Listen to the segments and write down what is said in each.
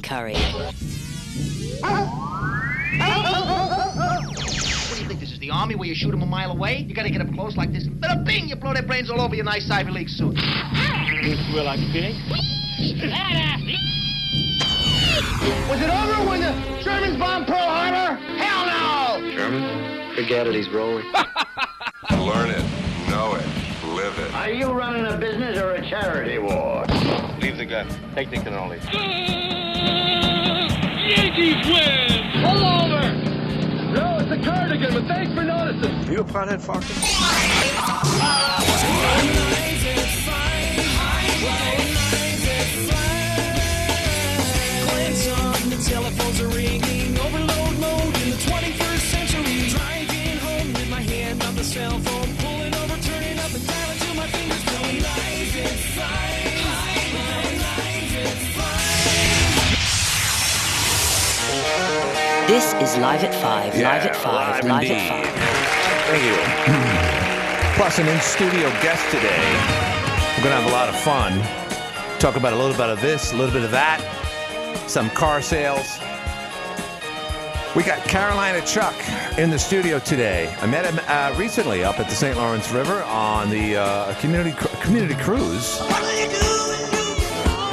Curry. What do you think this is, the army where you shoot them a mile away? You gotta get up close like this. Bada bing! You blow their brains all over your nice Ivy League suit. Well, like pig. Was it over when the Germans bombed Pearl Harbor? Hell no! German? Forget it, he's rolling. Learn it, know it, live it. Are you running a business or a charity war? Leave the gun. Take the cannoli. Uh, Yankees win! Pull over! No, it's a cardigan, but thanks for noticing. You a pothead, Foxy? Telephones are ringing, This is Live at 5, Live at 5, live Live, at 5. Thank you. Plus, an in studio guest today. We're going to have a lot of fun. Talk about a little bit of this, a little bit of that, some car sales. We got Carolina Chuck in the studio today. I met him uh, recently up at the St. Lawrence River on the uh, community cru- community cruise.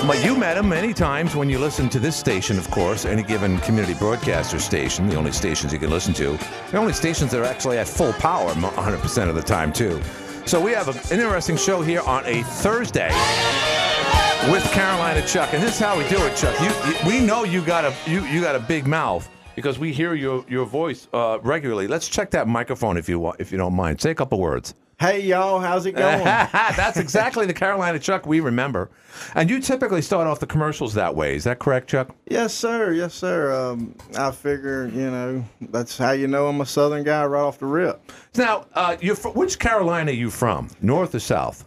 But you met him many times when you listen to this station, of course, any given community broadcaster station, the only stations you can listen to. The only stations that are actually at full power 100% of the time, too. So we have an interesting show here on a Thursday with Carolina Chuck. And this is how we do it, Chuck. You, you, we know you got a you, you got a big mouth because we hear your your voice uh, regularly. Let's check that microphone if you want, if you don't mind. Say a couple words. Hey y'all, how's it going? That's exactly the Carolina Chuck we remember. And you typically start off the commercials that way. Is that correct, Chuck? yes, sir. Yes, sir. Um, I figure, you know, that's how you know I'm a Southern guy right off the rip. Now, uh, you're fr- which Carolina are you from? North or South?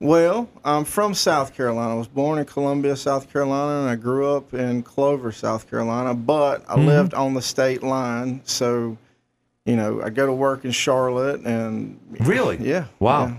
Well, I'm from South Carolina. I was born in Columbia, South Carolina, and I grew up in Clover, South Carolina. But I lived on the state line, so you know, I go to work in Charlotte, and Really? yeah, Wow. yeah.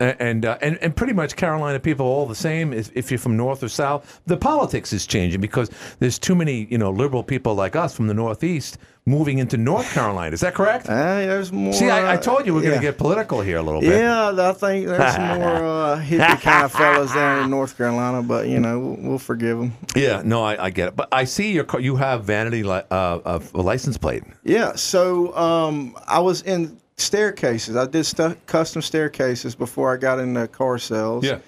A- And, uh, and and pretty much Carolina people are all the same. If, if you're from North or South, the politics is changing because there's too many you know liberal people like us from the Northeast moving into North Carolina. Is that correct? Hey, there's more. See, I, I uh, told you we're going to get political here a little bit. Yeah, I think there's more uh, hippie kind of fellas down in North Carolina, but you know we'll, we'll forgive them. Yeah, no, I, I get it. But I see your you have vanity li- uh, a license plate. Yeah, so um, I was in staircases. I did stu- custom staircases before I got into car sales. Yeah.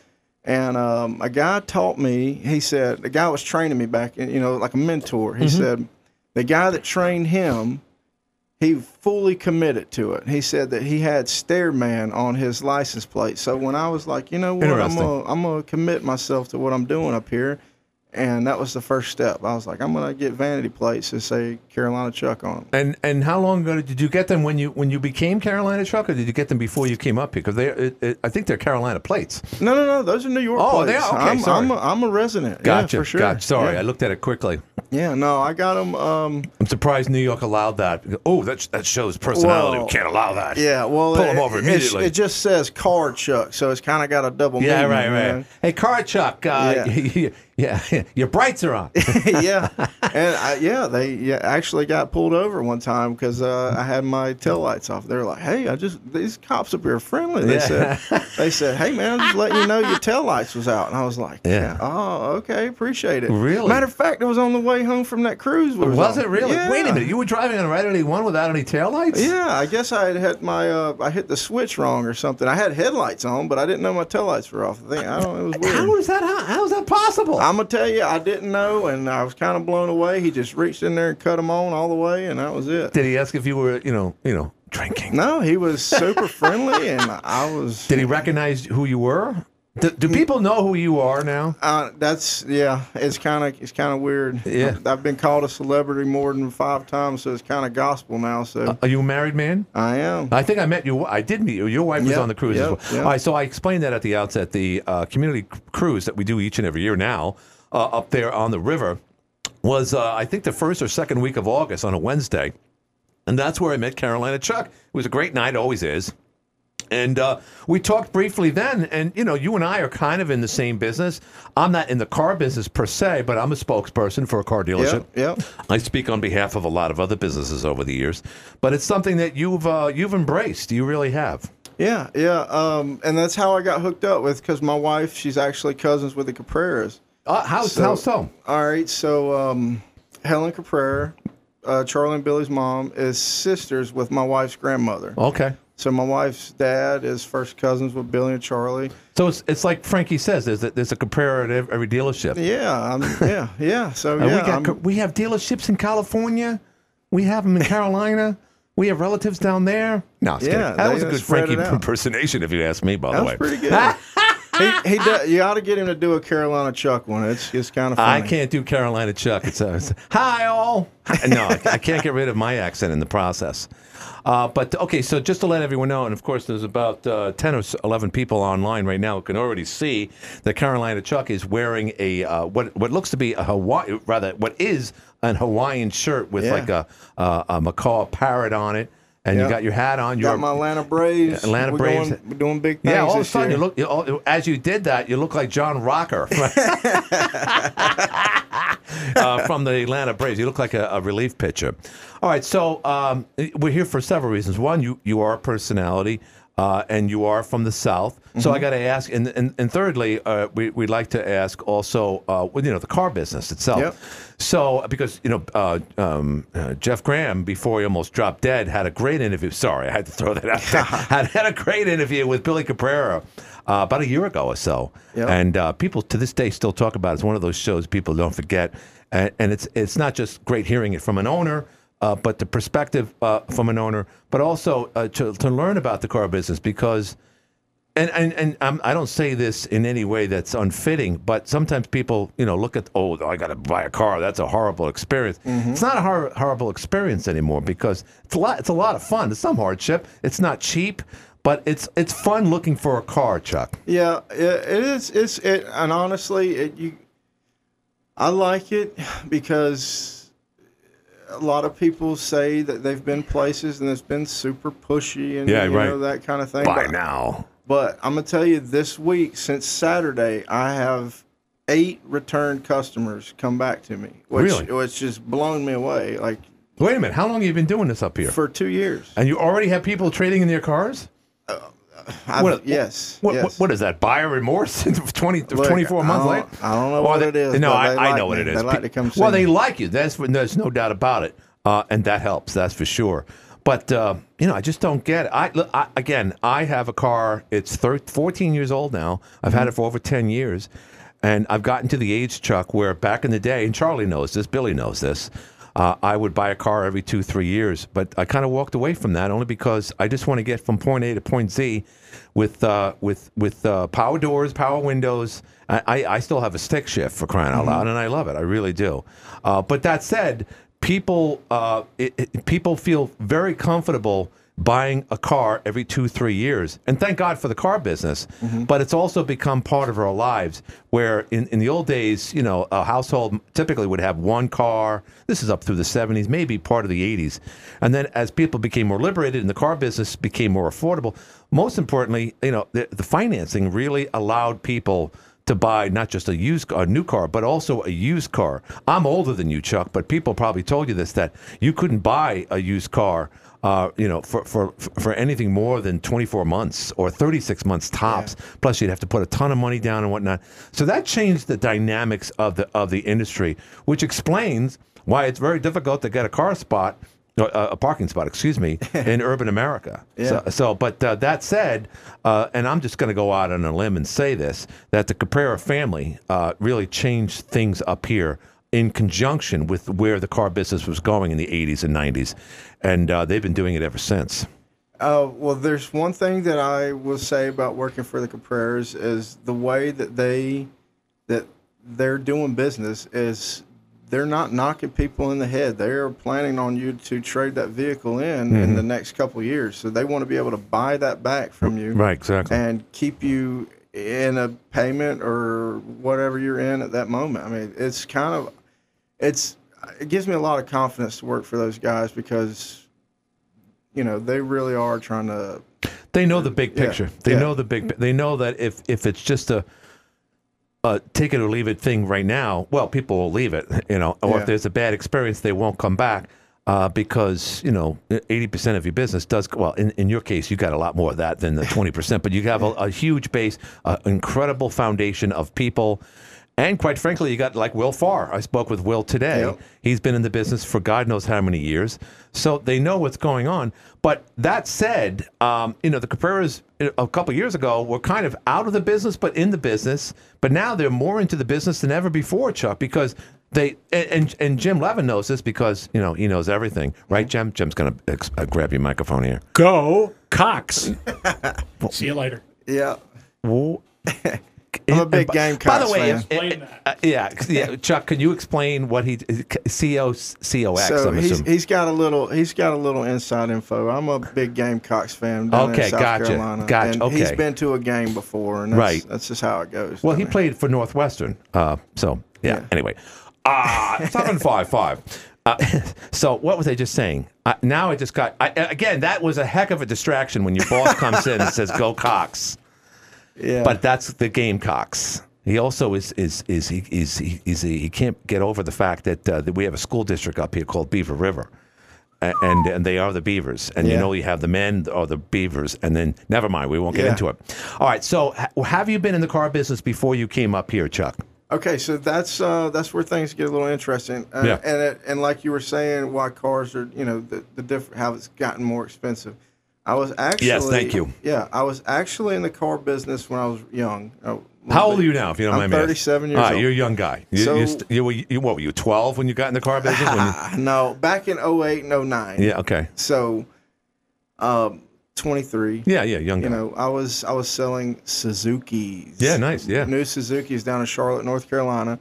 And um, a guy taught me. He said the guy was training me back, in, you know, like a mentor. He said the guy that trained him, he fully committed to it. He said that he had Stairman on his license plate. So when I was like, you know what, I'm gonna, I'm gonna commit myself to what I'm doing up here, and that was the first step. I was like, I'm gonna get vanity plates and say Carolina Chuck on them. And and how long ago did you get them when you when you became Carolina Chuck, or did you get them before you came up here? Because they, it, it, I think they're Carolina plates. No, no, no. Those are New York. Oh, they are? Okay, I'm, sorry. I'm, a, I'm a resident. Gotcha, Yeah, for sure. gotcha. Sorry, Yeah. I looked at it quickly. Yeah, no, I got them. Um, I'm surprised New York allowed that. Oh, that that shows personality. Well, we can't allow that. yeah, well, pull it- over immediately. It just says car Chuck, so it's kind of got a double Yeah, meaning. right, right. know? Hey, car Chuck. Uh, Yeah. yeah, your brights are on. yeah, and I, yeah, they yeah, actually got pulled over one time because uh, I had my taillights off. They were like, "Hey, I just these cops up here are friendly." They Yeah. said, "They said, hey man, I'm just letting you know your taillights was out." And I was like, Yeah. oh, okay, appreciate it." Really? Matter of fact, it was on the way home from that cruise. we Was it really? Yeah. Wait a minute. You were driving on Route 81 without any taillights? Yeah, I guess I had hit my uh, I hit the switch wrong or something. I had headlights on, but I didn't know my taillights were off. I think I don't. It was weird. How is that? How, how is that possible? I'm gonna tell you, I didn't know, and I was kind of blown away. He just reached in there and cut them on all the way, and that was it. Did he ask if you were, you know, you know, drinking? No, he was super friendly, and I was. Did he recognize who you were? Do, do people know who you are now? Uh, that's yeah. It's kind of it's kind of weird. Yeah. I've, been called a celebrity more than five times, so it's kind of gospel now. So Are you a married man? I am. I think I met you. I did meet you. Your wife was Yep, on the cruise yep, as well. yep. All right, so I explained that at the outset. The uh, community cruise that we do each and every year now uh, up there on the river was, uh, I think, the first or second week of August on a Wednesday. And that's where I met Carolina Chuck. It was a great night, always is. And uh, we talked briefly then, and you know, you and I are kind of in the same business. I'm not in the car business per se, but I'm a spokesperson for a car dealership. Yep, yep. I speak on behalf of a lot of other businesses over the years, but it's something that you've uh, you've embraced. You really have. Yeah, yeah. Um, and that's how I got hooked up with because my wife, she's actually cousins with the Capraras. Uh, how how so? All right, so um, Helen Caprara, uh, Charlie and Billy's mom, is sisters with my wife's grandmother. Okay. So my wife's dad is first cousins with Billy and Charlie. So it's it's like Frankie says, there's a, there's a Caprara at every dealership. Yeah, I'm, yeah, yeah. So yeah, we got I'm- we have dealerships in California. We have them in Carolina. We have relatives down there. No, Yeah, that was a good Frankie impersonation, if you ask me. By the way, pretty good. he, he does, you ought to get him to do a Carolina Chuck one. It's it's kind of funny. I can't do Carolina Chuck. It's, uh, it's hi all. No, I, I can't get rid of my accent in the process. Uh, but okay, so just to let everyone know, and of course, there's about uh, ten or eleven people online right now who can already see that Carolina Chuck is wearing a uh, what what looks to be a Hawaii, rather what is an Hawaiian shirt with Yeah. like a, a a macaw parrot on it, and you got your hat on. Got You're my Atlanta Braves. Atlanta we're Braves. Going, we're doing big things. yeah, all of a sudden year. you look you, all, as you did that, you look like John Rocker uh, from the Atlanta Braves. You look like a, a relief pitcher. All right, so um, we're here for several reasons. One, you you are a personality. Uh, and you are from the South, so I Mm-hmm. got to ask. And, and, and thirdly, uh, we we'd like to ask also, uh, you know, the car business itself. Yep. So because you know uh, um, uh, Jeff Graham before he almost dropped dead had a great interview. Sorry, I had to throw that out. there. had had a great interview with Billy Caprara uh, about a year ago or so, Yep. and uh, people to this day still talk about it. It's one of those shows people don't forget, and, and it's it's not just great hearing it from an owner. Uh, but the perspective uh, from an owner, but also uh, to, to learn about the car business because and and and um, I don't say this in any way that's unfitting, but sometimes people, you know, look at oh, I got to buy a car. That's a horrible experience. It's not a hor- horrible experience anymore because it's a lot. It's a lot of fun. It's some hardship. It's not cheap, but it's it's fun looking for a car, Chuck. Yeah, it, it is. It's it, and honestly, it, you, I like it because a lot of people say that they've been places and it's been super pushy and Yeah, you right. know that kind of thing. Buy But- now. But I'm gonna tell you, this week since Saturday, I have eight return customers come back to me, which Really? which just blown me away. Like Wait a minute. How long have you been doing this up here? for two years. and you already have people trading in their cars? What- yes, What, yes. what, what is that? Buyer remorse? 20, Look, 24 months later? I don't know Well, what they- it is, No, I, they I like know what it is. They like to come see well, they me. like you. That's there's no doubt about it, uh, and that helps. That's for sure. But uh, you know, I just don't get it. I, look, I again, I have a car. It's thir 14 years old now. I've had it for over 10 years, and I've gotten to the age, Chuck, where back in the day, and Charlie knows this, Billy knows this. Uh, I would buy a car every two, three years, but I kind of walked away from that only because I just want to get from point A to point Z with uh, with with uh, power doors, power windows. I, I, I still have a stick shift for crying out loud, and I love it. I really do. Uh, but that said, people uh, it, it, people feel very comfortable buying a car every two three years. And thank god for the car business mm-hmm. but it's also become part of our lives where in, in the old days you know a household typically would have one car. This is up through the 70s maybe part of the 80s and then as people became more liberated and the car business became more affordable most importantly you know the, the financing really allowed people to buy not just a used a new car, but also a used car. I'm older than you, Chuck, but people probably told you this that you couldn't buy a used car, uh, you know, for, for for anything more than 24 months or 36 months tops. Plus, you'd have to put a ton of money down and whatnot. So that changed the dynamics of the of the industry, which explains why it's very difficult to get a car spot. uh, A parking spot, excuse me, in urban America. So, so, but uh, that said, uh, and I'm just going to go out on a limb and say this: that the Caprara family uh, really changed things up here in conjunction with where the car business was going in the 80s and 90s, and uh, they've been doing it ever since. Uh, well, there's one thing that I will say about working for the Capraras is the way that they that they're doing business is they're not knocking people in the head. They're planning on you to trade that vehicle in in the next couple of years. So they want to be able to buy that back from you, Right, exactly. and keep you in a payment or whatever you're in at that moment. I mean, it's kind of it's it gives me a lot of confidence to work for those guys because you know they really are trying to They know the big Yeah, picture. They yeah. know the big. They know that if if it's just a a take it or leave it thing right now, well, people will leave it. You know, or Yeah. if there's a bad experience, they won't come back. Uh, because you know, eighty percent of your business does well. In, in your case, you got a lot more of that than the twenty percent. But you have a, a huge base, an incredible foundation of people, and quite frankly, you got like Will Farr. I spoke with Will today. Yep. He's been in the business for God knows how many years, so they know what's going on. But that said, um, you know the Capraras a couple years ago were kind of out of the business, but in the business. But now they're more into the business than ever before, Chuck, because they and and, and Jim Levin knows this because you know he knows everything, right? Jim, Jim's gonna ex- uh, grab your microphone here. Go Cox. See you later. Yeah. Well, I'm a big Gamecocks. By Gamecocks the way, fan. Explain uh, that. uh, yeah, yeah, Chuck, can you explain what he CO COX? So I'm he's, he's got a little he's got a little inside info. I'm a big Gamecocks fan down Okay, in South gotcha, Carolina. gotcha, And okay. He's been to a game before, and that's, Right. that's just how it goes. Well, he mean, played for Northwestern. Uh, so yeah. Yeah. Anyway, uh, seven five five. Uh, so what was I just saying? Uh, now I just got I, again. That was a heck of a distraction when your boss comes in and says "Go Cox," Yeah. but that's the Gamecocks. He also is is is he is he is he, he can't get over the fact that uh, that we have a school district up here called Beaver River. And and they are the Beavers, and you know you have the men or the Beavers, and then never mind, we won't get Yeah. into it. All right, so ha- have you been in the car business before you came up here, Chuck? Okay, so that's uh, that's where things get a little interesting. Uh, Yeah. And it, and like you were saying, why cars are you know the the different how it's gotten more expensive. I was actually Yes, thank you. Yeah, I was actually in the car business when I was young. a How old are you now, if you don't I'm mind me asking? 37 years right, old. You're a young guy. You, So- you, st- you, were- you, what were you, 12 when you got in the car business? When you- no, back in 08 and 09. yeah, okay. So, um, 23. Yeah, yeah, young guy. You know, I was I was selling Suzuki's. Yeah, nice, yeah. New Suzuki's down in Charlotte, North Carolina,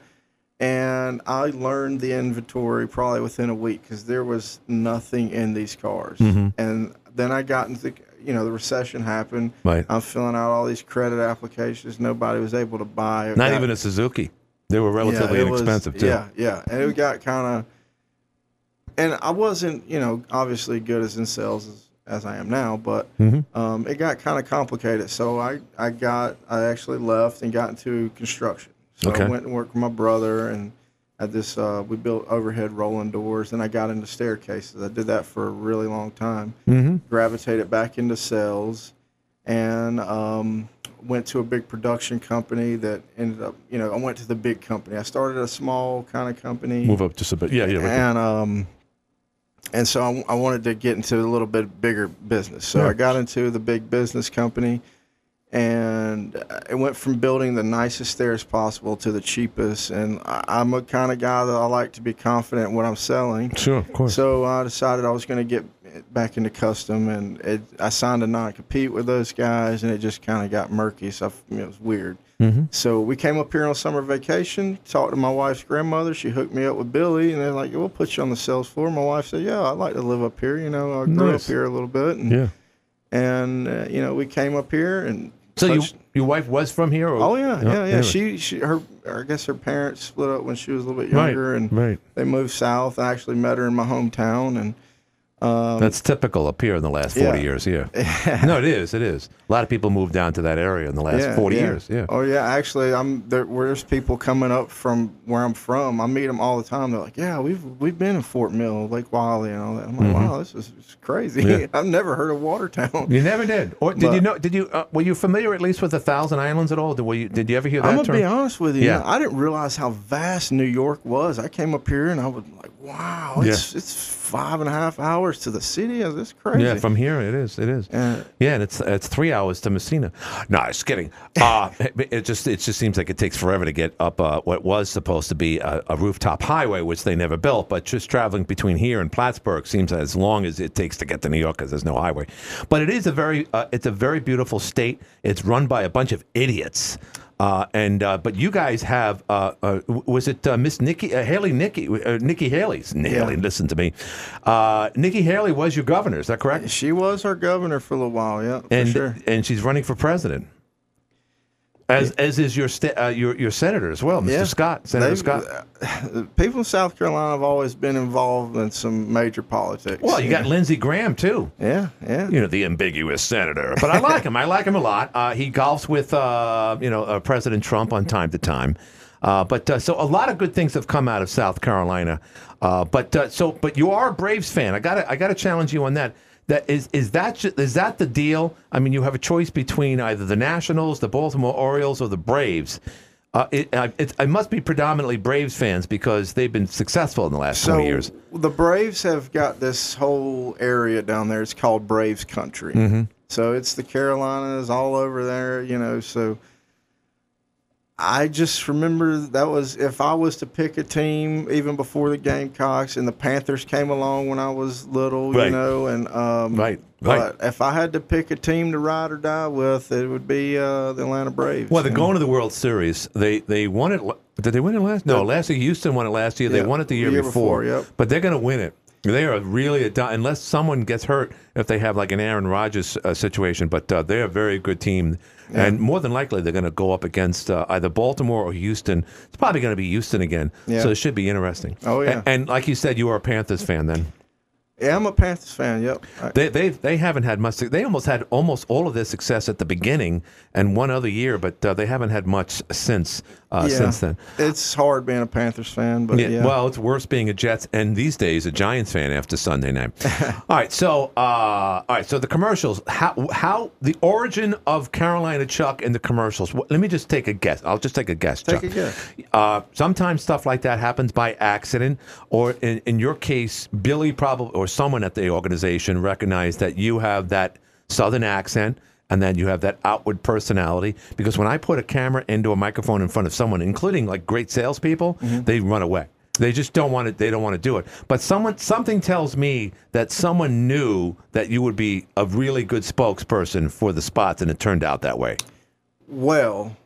and I learned the inventory probably within a week because there was nothing in these cars. Mm-hmm. And then I got into you know the recession happened. Right. I'm filling out all these credit applications. Nobody was able to buy. It Not got- even a Suzuki. They were relatively yeah, it was- inexpensive, too. Yeah, yeah, and it got kind of, and I wasn't, you know, obviously good as in sales as, as I am now, but Mm-hmm. um, it got kind of complicated. So I, I got, I actually left and got into construction. So Okay. I went and worked with my brother and at this, uh, we built overhead rolling doors. and I got into staircases. I did that for a really long time. Mm-hmm. Gravitated back into sales, and um, went to a big production company that ended up, you know, I went to the big company. I started a small kind of company. Move up just a bit. Yeah, yeah. right. And um, and so I, I wanted to get into a little bit bigger business. So Yeah. I got into the big business company, and it went from building the nicest stairs possible to the cheapest. And I, I'm a kind of guy that I like to be confident in what I'm selling. Sure, of course. So I decided I was going to get back into custom, and it, I signed a non-compete with those guys, and it just kind of got murky. So I it was weird. Mm-hmm. So we came up here on summer vacation, talked to my wife's grandmother. She hooked me up with Billy, and they're like, "We'll put you on the sales floor." My wife said, "Yeah, I'd like to live up here. You know, I grew Nice. up here a little bit, and yeah. and uh, you know, we came up here and." So you, your wife was from here? Or? Oh yeah, yeah, yeah. anyway. She, she, her, I guess her parents split up when she was a little bit Right, younger, and right. they moved south. I actually met her in my hometown, and um, That's typical up here in the last 40 Yeah. years, yeah. no, it is, it is. A lot of people moved down to that area in the last yeah, 40 yeah. years, yeah. Oh yeah, actually, I'm there. There's people coming up from where I'm from. I meet them all the time. They're like, "Yeah, we've we've been in Fort Mill, Lake Wylie, and all that." I'm like, "Wow, this is crazy. Mm-hmm. I've never heard of Watertown." You never did. Or did you know? Did you? Uh, were you familiar at least with the Thousand Islands at all? Did, were you, did you ever hear that I'm gonna be honest with you. Yeah. I didn't realize how vast New York was. I came up here and I was like, "Wow, it's it's five and a half hours to the city. That's crazy." Yeah, from here it is. It is. Yeah. yeah, and it's it's three hours to Massena. No, just kidding. Uh, it, it just it just seems like it takes forever to get up uh, what was supposed to be a, a rooftop highway, which they never built. But just traveling between here and Plattsburgh seems as long as it takes to get to New York because there's no highway. But it is a very uh, it's a very beautiful state. It's run by a bunch of idiots. Uh, and uh, but you guys have uh, uh, was it uh, Miss Nikki uh, Haley Nikki uh, Nikki Haley's Haley listen to me uh, Nikki Haley was your governor is that correct She was our governor for a little while. Yeah, for and sure. and she's running for president As as is your sta- uh, your your senator as well, Mr. Yeah. Scott, Senator They've- Scott. uh, people in South Carolina have always been involved in some major politics. Well, you got Lindsey Graham too. Yeah, yeah. You know the ambiguous senator, but I like him. I like him a lot. Uh, he golfs with uh, you know uh, President Trump on time to time. Uh, but uh, so a lot of good things have come out of South Carolina. Uh, but uh, so but you are a Braves fan. I got I got to challenge you on that. That is is that is that the deal? I mean, you have a choice between either the Nationals, the Baltimore Orioles, or the Braves. Uh, it, it, it must be predominantly Braves fans because they've been successful in the last So 20 years. the Braves have got this whole area down there. It's called Braves Country. Mhm. So it's the Carolinas all over there, you know. So I just remember that was if I was to pick a team, even before the Gamecocks and the Panthers came along when I was little, Right. you know, and um, Right, right. But if I had to pick a team to ride or die with, it would be uh, the Atlanta Braves. Well, they're going to the World Series. They they won it. Did they win it last? No, last year Houston won it last year. They Yeah, won it the year, the year before. before, yep. But they're going to win it. They are really a di- unless someone gets hurt if they have like an Aaron Rodgers uh, situation. But uh, they're a very good team, and more than likely they're going to go up against uh, either Baltimore or Houston. It's probably going to be Houston again. Yeah. So it should be interesting. Oh, yeah. And, and like you said, you are a Panthers fan then. Yeah, I'm a Panthers fan. Yep. They they they haven't had much. They almost had almost all of their success at the beginning and one other year, but uh, they haven't had much since uh, yeah. since then. It's hard being a Panthers fan, but yeah. Well, it's worse being a Jets and these days a Giants fan after Sunday night. all right, so uh, all right, so the commercials. How how the origin of Carolina Chuck and the commercials. Let me just take a guess. I'll just take a guess. Take Chuck. a guess. Uh, sometimes stuff like that happens by accident, or in, in your case, Billy probably or someone at the organization recognized that you have that Southern accent and then you have that outward personality. Because when I put a camera into a microphone in front of someone, including like great salespeople, they run away. They just don't want it. They don't want to do it. But someone, something tells me that someone knew that you would be a really good spokesperson for the spots, and it turned out that way. Well,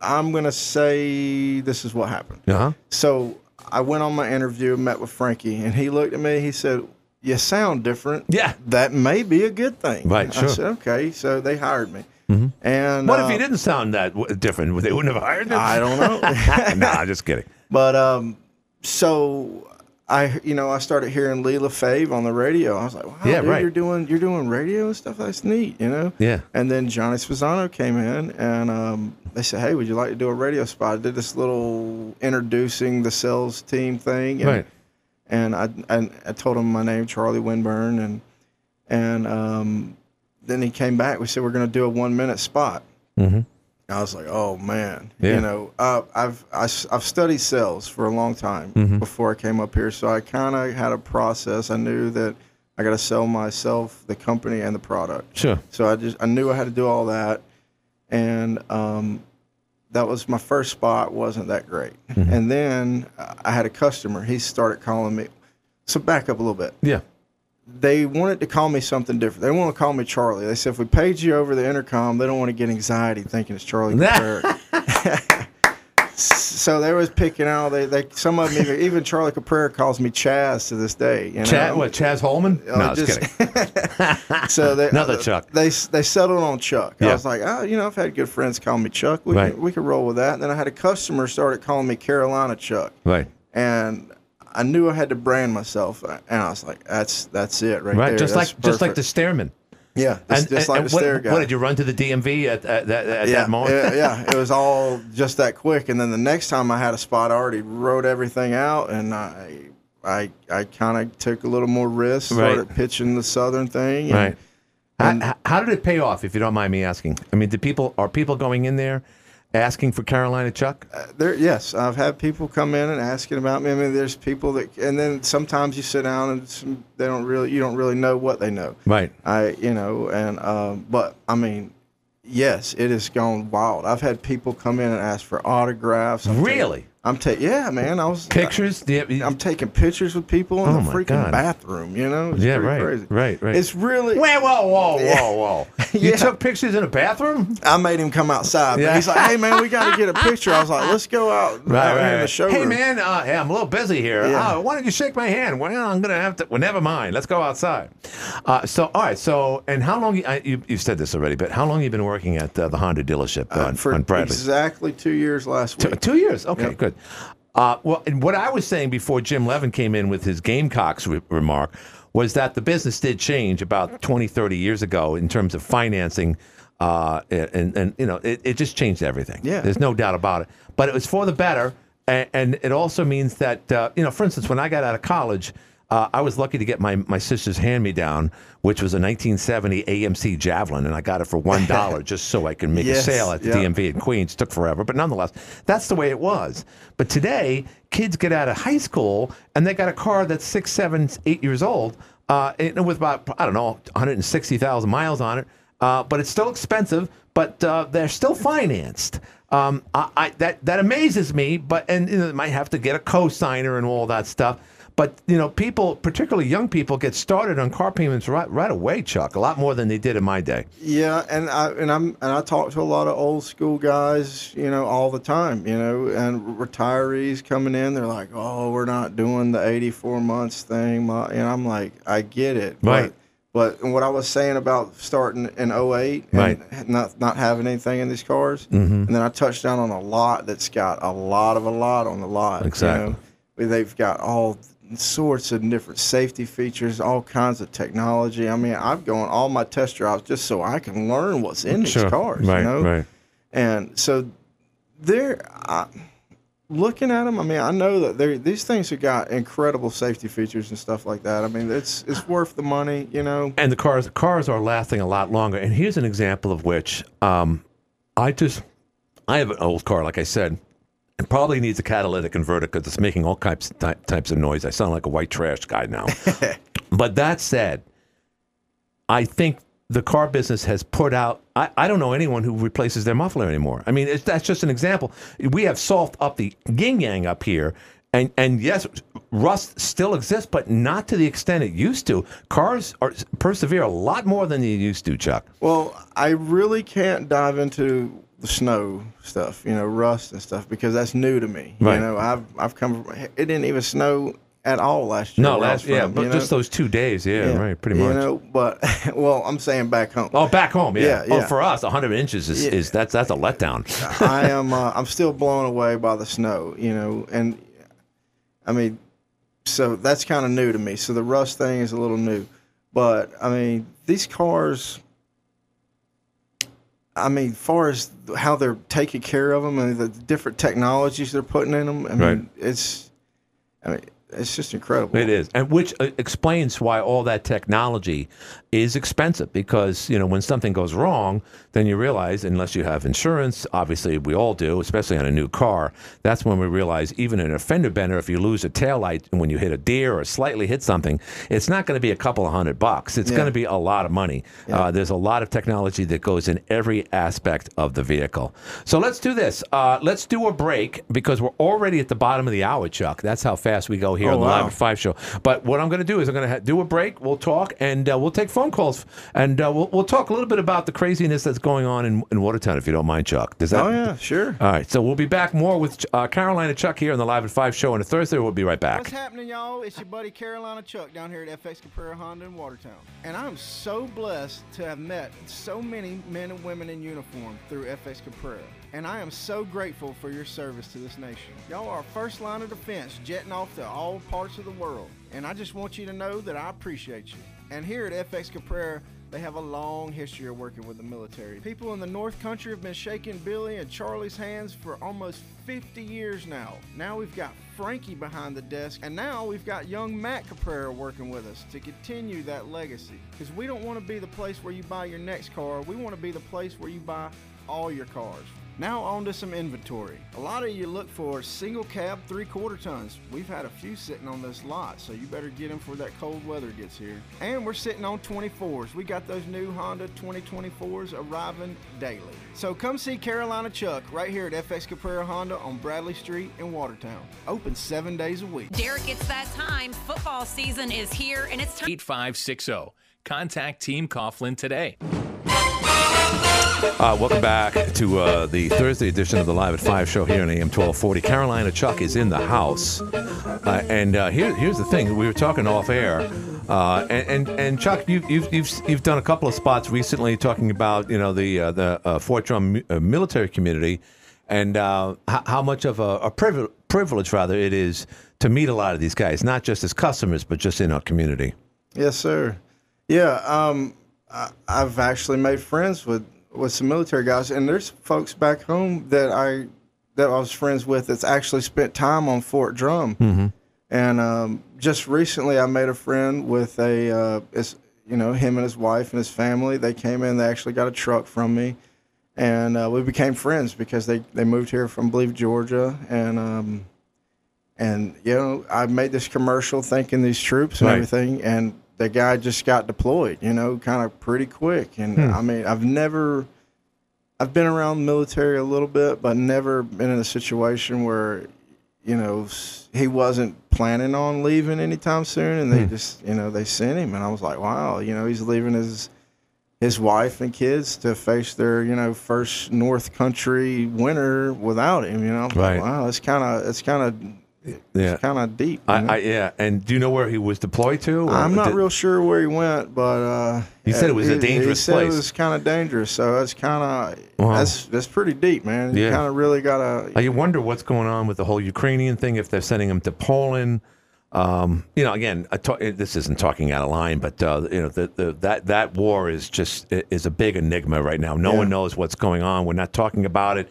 I'm gonna say this is what happened. Uh huh. So I went on my interview, met with Frankie, and he looked at me. He said, "You sound different. Yeah. that may be a good thing." Right, I said, "Okay." So they hired me. Mhm. And What if he didn't sound that w- different? They wouldn't have hired him. I don't know. nah, just kidding. But um, so I, you know, I started hearing Leela Fave on the radio. I was like, wow, Yeah, dude, right. you're doing you're doing radio and stuff. That's neat, you know. Yeah. And then Johnny Sposano came in, and um, they said, hey, would you like to do a radio spot? I did this little introducing the sales team thing, and, Right. And I, I I told him my name, Charlie Winburn, and and um, then he came back. We said we're going to do a one minute spot. Mm-hmm. I was like, oh man, Yeah. you know, uh, I've I, have studied sales for a long time Mhm. before I came up here, so I kind of had a process. I knew that I got to sell myself, the company, and the product. Sure. So I just I knew I had to do all that, and um, that was my first spot. wasn't that great, Mhm. and then I had a customer. He started calling me. So back up a little bit Yeah. They wanted to call me something different. They want to call me Charlie. They said if we paid you over the intercom, they don't want to get anxiety thinking it's Charlie Caprara. so they was picking out. They, they some of them even, even Charlie Caprara calls me Chaz to this day. You know? Chad, what? Chaz Holman? Oh, no, just, kidding. So they, Another uh, Chuck. They they settled on Chuck. Yeah. I was like, oh, you know, I've had good friends call me Chuck. We Right. can, we can roll with that. And then I had a customer started calling me Carolina Chuck, Right. and I knew I had to brand myself. Uh, and I was like, that's that's it right, Right. there. Just That's like just like the perfect. stairman. Yeah, just, just like the what, stair guy. What did you run to the DMV at, at, that at yeah, that moment? yeah, yeah, it was all just that quick. And then the next time I had a spot, I already wrote everything out, and I, I, I kind of took a little more risk, Right. started pitching the southern thing. and- Right. How, how- how did it pay off, if you don't mind me asking? I mean, did people are people going in there asking for Carolina Chuck? Uh, there, yes, I've had people come in and asking about me. I mean, there's people that, and then sometimes you sit down and some, they don't really, you don't really know what they know. Right. I, you know, and um, but I mean, yes, it has gone wild. I've had people come in and ask for autographs. I'm Really? taking- I'm taking, yeah, man. I was Pictures? Do I'm taking pictures with people in Oh the freaking God. bathroom. You know? It's yeah. Right. Crazy. Right. Right. It's really. Wait, whoa, whoa, whoa, whoa! You Yeah. took pictures in a bathroom? I made him come outside. Yeah. he's like, "Hey man, we got to get a picture." I was like, "Let's go out, Right, out right. in the showroom." Hey, man, uh, hey, I'm a little busy here. Yeah. Uh, why don't you shake my hand? Well, I'm going to have to. Well, never mind. Let's go outside. Uh, so, all right. So, and how long, you, I, you, you've said this already, but how long you been working at uh, the Honda dealership Uh, on, for on Bradley? exactly two years last Two, week. two years. Okay, good. Uh, well, and what I was saying before Jim Levin came in with his Gamecocks re- remark was that the business did change about 20, 30 years ago in terms of financing. Uh, and, and, you know, it, it just changed everything. Yeah. There's no doubt about it. But it was for the better. And, and it also means that, uh, you know, for instance, when I got out of college, uh, I was lucky to get my, my sister's hand me down, which was a 1970 AMC Javelin, and I got it for one dollar just so I could make a sale at the yeah. DMV in Queens. Took forever, but nonetheless, that's the way it was. But today, kids get out of high school and they got a car that's six, seven, eight years old, uh, and with about I don't know 160,000 miles on it. Uh, but it's still expensive, but uh, they're still financed. Um, I, I, that that amazes me, but and you know, they might have to get a co-signer and all that stuff. But you know, people, particularly young people, get started on car payments right right away, Chuck. A lot more than they did in my day. Yeah, and I and I'm and I talk to a lot of old school guys, you know, all the time, you know, and retirees coming in, they're like, "Oh, we're not doing the 84 months thing," and I'm like, "I get it, Right. But, but what I was saying about starting in 08 and Right. not not having anything in these cars, Mhm. and then I touched down on a lot that's got a lot of a lot on the lot. you Exactly. know. They've got all sorts of different safety features, all kinds of technology. I mean, I've gone all my test drives just so I can learn what's in these Sure. cars. Right, you know? right. And so they're I, looking at them. I mean, I know that they these things have got incredible safety features and stuff like that. I mean, it's it's worth the money. You know. and the cars cars are lasting a lot longer. And here's an example of which um, I just I have an old car, like I said. It probably needs a catalytic converter because it's making all types ty- types of noise. I sound like a white trash guy now. but that said, I think the car business has put out. I, I don't know anyone who replaces their muffler anymore. I mean, it's, that's just an example. We have soft up the yin yang up here. And, and yes, rust still exists, but not to the extent it used to. Cars are persevere a lot more than they used to, Chuck. Well, I really can't dive into the snow stuff, you know, rust and stuff, because that's new to me. Right. You know, I've I've come. From, it didn't even snow at all last year. No, last was yeah, but you just those two days, yeah, right, pretty You much. know, but well, I'm saying back home. oh, back home, yeah. Yeah, Oh, for us, 100 inches is, Yeah. is that's that's a letdown. I am. Uh, I'm still blown away by the snow. You know, and I mean, so that's kind of new to me. So the rust thing is a little new, but I mean, these cars. I mean, far as how they're taking care of them and the different technologies they're putting in them, I mean, Right. it's, I mean, it's just incredible. It is, and which uh, explains why all that technology is expensive. Because you know, when something goes wrong, then you realize, unless you have insurance, obviously we all do, especially on a new car. That's when we realize, even in a fender bender, if you lose a taillight when you hit a deer or slightly hit something, it's not going to be a couple of hundred bucks. It's Yeah. going to be a lot of money. Uh, there's a lot of technology that goes in every aspect of the vehicle. So let's do this. Uh, let's do a break because we're already at the bottom of the hour, Chuck. That's how fast we go here Oh, on the wow. Live at Five show. But what I'm going to do is I'm going to ha- do a break. We'll talk and uh, we'll take phone calls and uh, we'll, we'll talk a little bit about the craziness that's going on in, in Watertown, if you don't mind, Chuck. Does that? Oh yeah, sure. All right. So we'll be back more with uh, Carolina Chuck here on the Live at Five show on a Thursday. We'll be right back. What's happening, y'all? It's your buddy Carolina Chuck down here at FX Caprara Honda in Watertown. And I'm so blessed to have met so many men and women in uniform through FX Caprara. And I am so grateful for your service to this nation. Y'all are first line of defense, jetting off to all parts of the world. And I just want you to know that I appreciate you. And here at FX Caprara, they have a long history of working with the military. People in the North Country have been shaking Billy and Charlie's hands for almost 50 years now. Now we've got Frankie behind the desk, and now we've got young Matt Caprara working with us to continue that legacy. Because we don't want to be the place where you buy your next car, we want to be the place where you buy all your cars. Now on to some inventory. A lot of you look for single cab three quarter tons. We've had a few sitting on this lot, so you better get them before that cold weather gets here. And we're sitting on 24s. We got those new Honda 2024s arriving daily. So come see Carolina Chuck right here at FX Caprara Honda on Bradley Street in Watertown. Open seven days a week. Derek, it's that time. Football season is here, and it's time. 8560. Contact Team Coughlin today. Uh, welcome back to uh, the Thursday edition of the Live at 5 show here on AM 1240. Carolina Chuck is in the house. Uh, and uh, here, here's the thing we were talking off air. Uh, and, and and Chuck, you've, you've you've you've done a couple of spots recently talking about you know the uh, the Fort Drum mi- military community and how, how much of a, a privilege, privilege rather it is to meet a lot of these guys, not just as customers but just in our community. Yes, sir. Yeah, um, I, I've actually made friends with with some military guys, and there's folks back home that I that I was friends with that's actually spent time on Fort Drum. Mm-hmm. And um, just recently, I made a friend with a, uh, you know, him and his wife and his family. They came in, they actually got a truck from me, and uh, we became friends because they, they moved here from, I believe, Georgia. And, um, and you know, I made this commercial thanking these troops and Right. everything, and the guy just got deployed, you know, kind of pretty quick. And Hmm. I mean, I've never, I've been around the military a little bit, but never been in a situation where, you know, he wasn't planning on leaving anytime soon, and they Hmm. just, you know, they sent him, and I was like, wow, you know, he's leaving his his wife and kids to face their, you know, first North Country winter without him. You know, was like, wow, it's kind of, it's kind of, Yeah. kind of deep. I, I, yeah, and do you know where he was deployed to? I'm not did- real sure where he went, but uh, He said it was a dangerous he said place. It was kind of dangerous, so that's kind of Wow. that's that's pretty deep, man. You Yeah. kind of really gotta. You wonder what's going on with the whole Ukrainian thing. If they're sending them to Poland, um, you know, again, I ta- this isn't talking out of line, but uh, you know, the, the, that that war is just is a big enigma right now. No Yeah. one knows what's going on. We're not talking about it.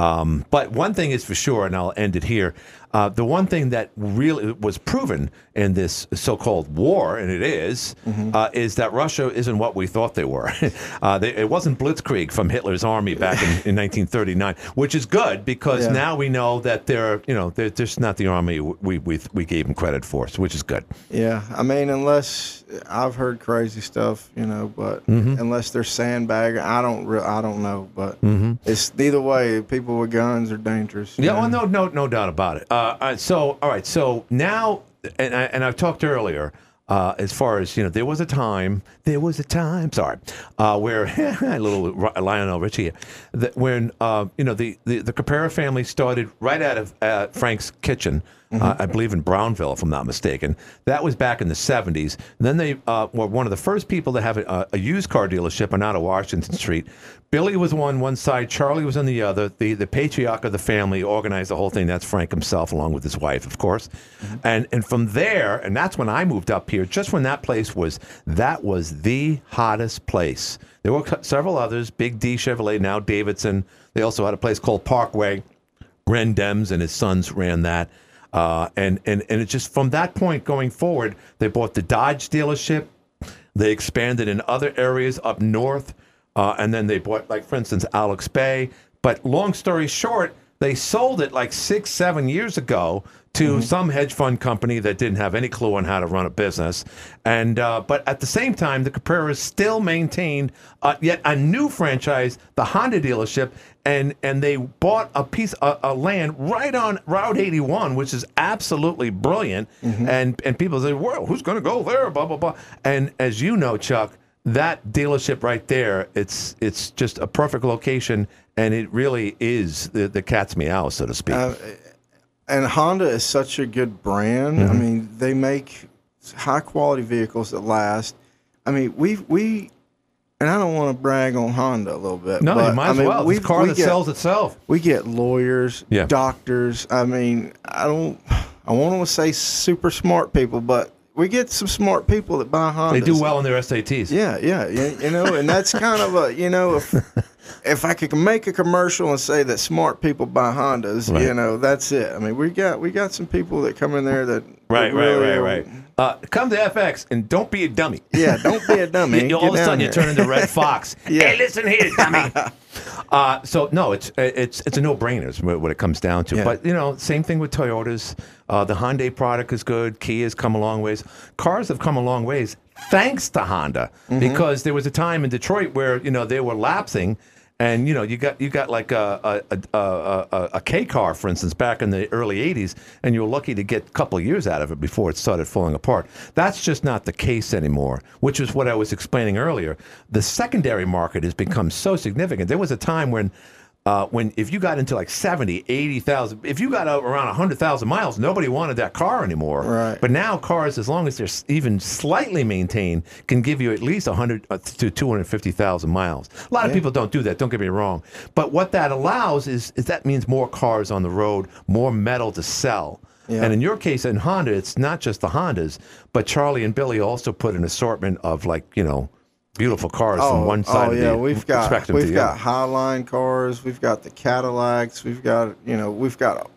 Um, but one thing is for sure, and I'll end it here. Uh, the one thing that really was proven in this so-called war, and it is, uh, is that Russia isn't what we thought they were. uh, they, it wasn't blitzkrieg from Hitler's army back in, in 1939, which is good because Yeah. now we know that they're, you know, they're just not the army we we, we gave them credit for, which is good. Yeah, I mean, unless I've heard crazy stuff, you know, but Mm-hmm. unless they're sandbagging, I don't, re- I don't know, but Mm-hmm. it's either way. People with guns are dangerous. Yeah, well, no, no, no doubt about it. Uh, uh, so, all right, so now, and I, and I've talked earlier. Uh, as far as you know, there was a time. There was a time. Sorry, uh, where a little Lionel Richie, here, that when uh, you know the, the the Caprara family started right out of uh, Frank's kitchen. Uh, I believe in Brownville, if I'm not mistaken. That was back in the 70s. then they uh, were one of the first people to have a, a used car dealership on out of Washington Street. Billy was on one side, Charlie was on the other. The the patriarch of the family organized the whole thing. That's Frank himself, along with his wife, of course. And and from there, and that's when I moved up here. Just when that place was, that was the hottest place. There were several others, Big D Chevrolet, now Davidson. They also had a place called Parkway. Ren Dems and his sons ran that. Uh, and, and, and it's just from that point going forward, they bought the Dodge dealership. They expanded in other areas up north. Uh, and then they bought, like, for instance, Alex Bay. But long story short, they sold it like six, seven years ago to some hedge fund company that didn't have any clue on how to run a business. And uh, but at the same time, the Capraras still maintained uh, yet a new franchise, the Honda dealership, and and they bought a piece of a land right on Route 81, which is absolutely brilliant. And and people say, "Well, who's going to go there?" Blah blah blah. And as you know, Chuck, that dealership right there, it's it's just a perfect location, and it really is the the cat's meow, so to speak. And Honda is such a good brand. I Mhm. mean, they make high quality vehicles that last. I mean, we we, and I don't want to brag on Honda a little bit. No, you but, might I as mean, well. It's a we- car we that get- sells itself. We get lawyers, Yeah. doctors. I mean, I don't. I want to say super smart people, but we get some smart people that buy Hondas. They do well in their SATs. Yeah, yeah, you, you know, and that's kind of a, you know, if if I could make a commercial and say that smart people buy Hondas, Right. you know, that's it. I mean, we got we got some people that come in there that Right, that right, really right, are- right. Uh, come to FX and don't be a dummy. Yeah, don't be a dummy. You- you- all of a sudden, you here. turn into Redd Foxx. Yeah. Hey, listen here, dummy. Uh, so no, it's it's it's a no brainer is what what it comes down to. Yeah. But you know, same thing with Toyotas. Uh, the Hyundai product is good. Kia's come a long ways. Cars have come a long ways thanks to Honda Mm-hmm. because there was a time in Detroit where you know they were lapsing. And you know, you got you got like a a, a, a, a, K car, for instance, back in the early '80s, and you were lucky to get a couple years out of it before it started falling apart. That's just not the case anymore. Which is what I was explaining earlier. The secondary market has become so significant. There was a time when. Uh, when if you got into like 70 80,000 if you got around 100,000 miles nobody wanted that car anymore. Right. but now cars as long as they're even slightly maintained can give you at least 100 uh, to 250,000 miles. A lot of people don't do that don't get me wrong. But what that allows is, is that means more cars on the road more metal to sell. Yeah. and in your case in Honda it's not just the Hondas but Charlie and Billy also put an assortment of like you know beautiful cars from oh, one side oh of yeah, the we've got we've got. Highline cars, we've got the Cadillacs, we've got you know we've got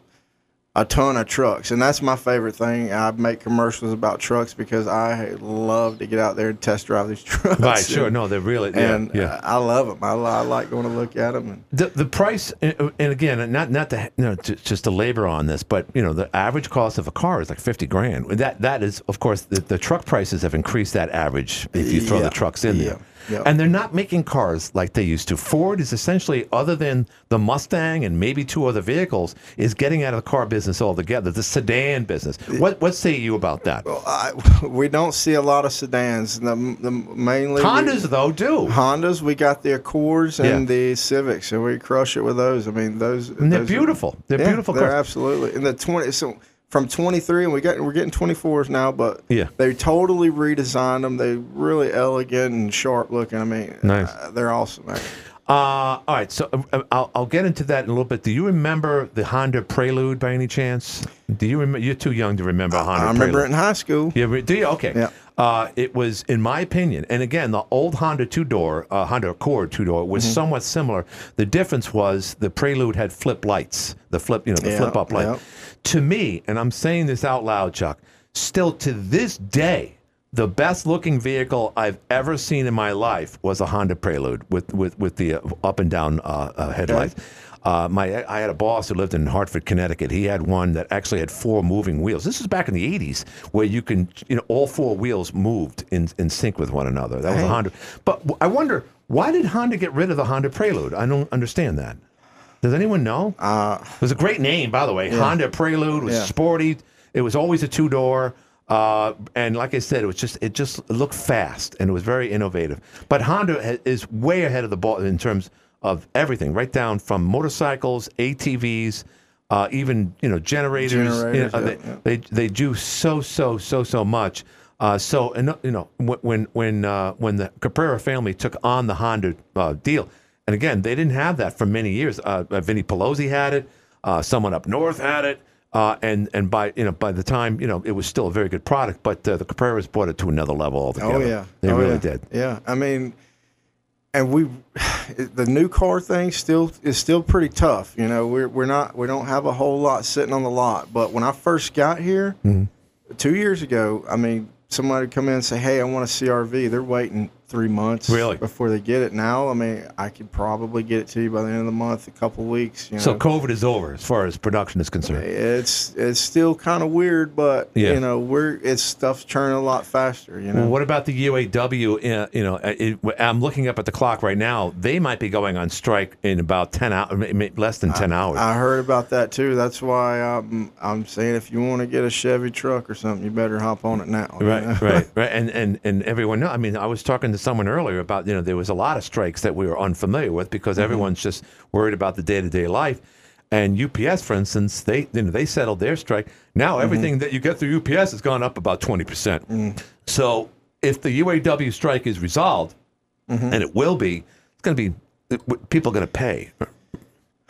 a, ton of trucks, and that's my favorite thing. I make commercials about trucks because I love to get out there and test drive these trucks. Right, sure. And- No, they're really yeah, and yeah. I love them. I, I like going to look at them. And The the price, and again, not not to you know, just to labor on this, but you know, the average cost of a car is like fifty grand. That that is, of course, the, the truck prices have increased that average if you throw Yeah, the trucks in yeah, there. Yeah. And they're not making cars like they used to. Ford is essentially, other than the Mustang and maybe two other vehicles, is getting out of the car business altogether. The sedan business. What what say you about that? I, we don't see a lot of sedans. The, the mainly we- Hondas though do. Hondas, we got the Accords and Yeah. the Civics, and we crush it with those. I mean, those. And they're those are- beautiful. They're yeah, beautiful They're cars. absolutely. And the twenty. So from twenty three, and we got we're getting twenty fours now, but Yeah. they totally redesigned them. They really elegant and sharp looking. I mean, Nice. uh, they're awesome. Man. Uh, all right, so uh, I'll, I'll get into that in a little bit. Do you remember the Honda Prelude by any chance? Do you remember? You're too young to remember Honda I remember it in high school. Yeah, do you? Okay. Yeah. Uh, it was, in my opinion, and again, the old Honda two door, uh, Honda Accord two door, was Mm-hmm. somewhat similar. The difference was the Prelude had flip lights, the flip, you know, the Yeah, flip up light. yeah. To me, and I'm saying this out loud, Chuck, still to this day, the best looking vehicle I've ever seen in my life was a Honda Prelude with with with the uh, up and down uh, uh, headlights. Uh, my I had a boss who lived in Hartford, Connecticut. He had one that actually had four moving wheels. This is back in the '80s, where you can, you know, all four wheels moved in in sync with one another. That was a Honda. But I wonder why did Honda get rid of the Honda Prelude? I don't understand that. Does anyone know? Uh, it was a great name, by the way. Honda Prelude was Yeah. sporty. It was always a two door. Uh, and like I said, it was just it just looked fast and it was very innovative. But Honda ha- is way ahead of the ball in terms of everything, right down from motorcycles, ATVs, uh, even you know generators. you know, Generators, yeah, they, yeah. they they do so so so so much. Uh, so and you know when when uh, when the Caprara family took on the Honda uh, deal, and again they didn't have that for many years. Uh, uh, Vinny Pelosi had it. Uh, someone up north had it. Uh, and and by you know by the time you know it was still a very good product, but uh, the Capraras brought it to another level altogether. Oh yeah, they Oh, really yeah. did. Yeah, I mean, and we, the new car thing still is still pretty tough. You know, we're we're not we don't have a whole lot sitting on the lot. But when I first got here Mm-hmm. two years ago, I mean, somebody would come in and say, "Hey, I want a CRV." They're waiting three months Really? before they get it. Now, I mean, I could probably get it to you by the end of the month, a couple weeks. You know, So COVID is over as far as production is concerned. it's it's still kind of weird, but Yeah. you know, we're it's stuff's churning a lot faster. You know. Well, what about the UAW? Uh, you know, uh, it, I'm looking up at the clock right now. They might be going on strike in about ten hours, less than ten hours. I heard about that too. That's why I'm I'm saying if you want to get a Chevy truck or something, you better hop on it now. you Right, know? right, right, and and and everyone know. I mean, I was talking to someone earlier about you know there was a lot of strikes that we were unfamiliar with because Mm-hmm. everyone's just worried about the day to day life. And UPS, for instance, they you know they settled their strike. Now Mm-hmm. everything that you get through UPS has gone up about twenty percent. Mm. So if the UAW strike is resolved, Mm-hmm. and it will be, it's going to be people are going to pay.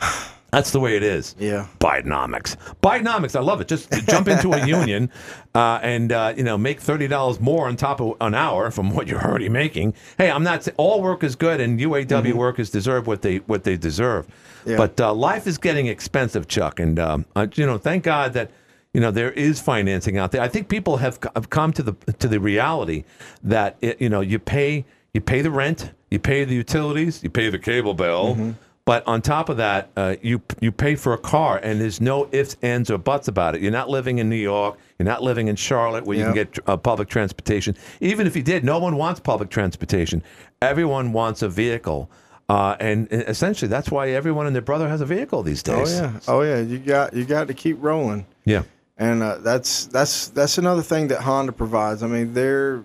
That's the way it is. Yeah. Bidenomics. Bidenomics. I love it. Just jump into a union uh, and uh, you know make thirty dollars more on top of an hour from what you're already making. Hey, I'm not. all work is good, and UAW workers deserve what they what they deserve. Yeah. But uh, life is getting expensive, Chuck, and um, uh, you know, thank God that you know there is financing out there. I think people have, c- have come to the to the reality that it, you know you pay you pay the rent, you pay the utilities, you pay the cable bill. But on top of that, uh, you you pay for a car, and there's no ifs, ands, or buts about it. You're not living in New York. You're not living in Charlotte, where you can get uh, public transportation. Even if you did, no one wants public transportation. Everyone wants a vehicle. Uh, and, and essentially, that's why everyone and their brother has a vehicle these days. Oh yeah, oh yeah. You got you got to keep rolling. Yeah. and uh, that's that's that's another thing that Honda provides. I mean, they're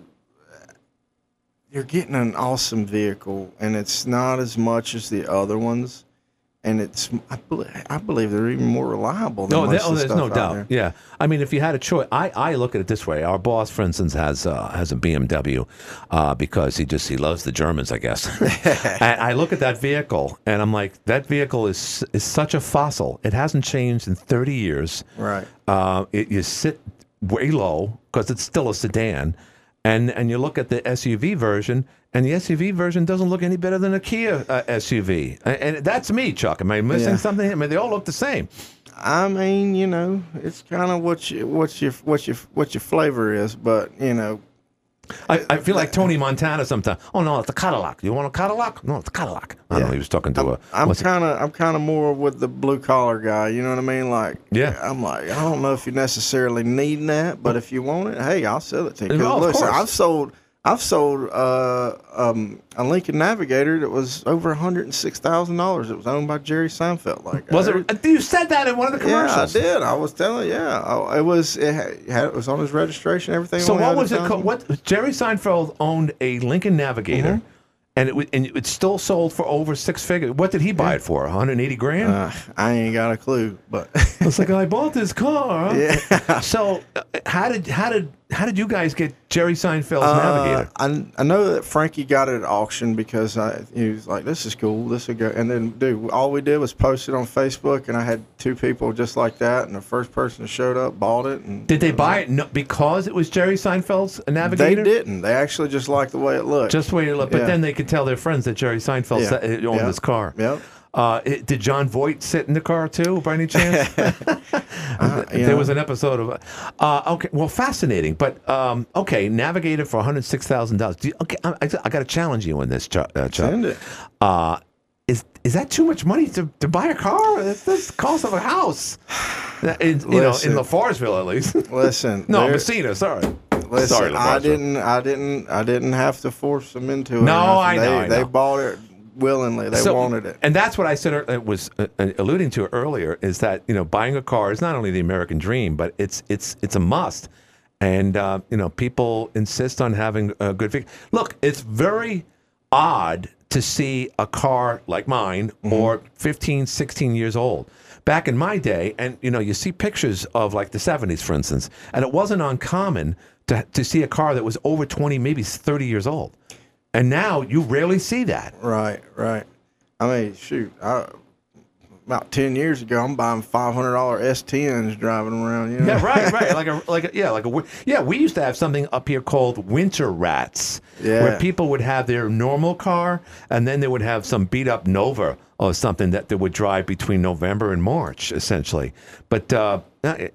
you're getting an awesome vehicle, and it's not as much as the other ones, and it's I believe, I believe they're even more reliable. Than No, most oh, the there's no doubt. there. Yeah, I mean, if you had a choice, I, I look at it this way. Our boss, for instance, has uh, has a BMW uh, because he just he loves the Germans, I guess. and I look at that vehicle, and I'm like, that vehicle is is such a fossil. It hasn't changed in 30 years. Right. Uh, it, you sit way low because it's still a sedan, and and you look at the SUV version, and the SUV version doesn't look any better than a Kia uh, SUV. And, and that's me, Chuck. Am I missing Yeah. something? I mean, they all look the same. I mean, you know, it's kind of what you what your what your what your flavor is, but you know, I, I feel like Tony Montana sometimes. Oh no, it's a Cadillac. You want a Cadillac? No, it's a Cadillac. I don't know. He was talking to a. I'm what's it- kind of I'm kind of more with the blue collar guy. You know what I mean? Like, Yeah. I'm like, I don't know if you necessarily need that, but if you want it, hey, I'll sell it to you. Oh, listen. I've sold I've sold uh, um, a Lincoln Navigator that was over hundred and six thousand dollars. It was owned by Jerry Seinfeld. Like, was I- it? You said that in one of the commercials. Yeah, I did. I was telling. Yeah, I- it was. It had, it was on his registration. Everything. So what was it? called? What Jerry Seinfeld owned a Lincoln Navigator, Mm-hmm. and it and it still sold for over six figures. What did he buy it for? 180 grand. Uh, I ain't got a clue, but it's like I bought this car. Yeah. So uh, how did how did how did you guys get Jerry Seinfeld's Uh, Navigator? I, I know that Frankie got it at auction because I, he was like, "This is cool. This will go." And then, dude, all we did was post it on Facebook, and I had two people just like that. And the first person that showed up bought it. And Did they buy it no, because it was Jerry Seinfeld's Navigator? They didn't. They actually just liked the way it looked. Just wait a little. But Yeah. then they could tell their friends that Jerry Seinfeld Yeah. uh, owned Yeah. this car. Yep. Uh, it, did Jon Voight sit in the car too, by any chance? Uh, you there know. was an episode of. Uh, okay, well, fascinating. But um, okay, Navigator for one hundred six thousand dollars. Okay, I, I, I got to challenge you on this, Chuck. Uh, Chuck. Send it. Uh, is is that too much money to, to buy a car? That's the cost of a house. In, you know, in Listen. LaFargeville at least. Listen, no, there- Massena. Sorry. Listen, sorry, I didn't. I didn't. I didn't have to force them into it. No. I know, They, I they bought it willingly. They So- wanted it. And that's what I said. It was uh, uh, alluding to earlier is that you know buying a car is not only the American dream, but it's it's it's a must. And uh, you know people insist on having a good vehicle. Look, it's very odd to see a car like mine or 15, 16 years old. Back in my day, and you know, you see pictures of like the 70s, for instance, and it wasn't uncommon to, to see a car that was over 20, maybe 30 years old. And now you rarely see that. Right, right. I mean, shoot, I, about ten years ago, I'm buying five hundred dollar S10s driving around. You know? Yeah, right, right. Like a, like a, yeah, like a, yeah. We used to have something up here called winter rats, Yeah. where people would have their normal car, and then they would have some beat up Nova or something that they would drive between November and March, essentially. But uh,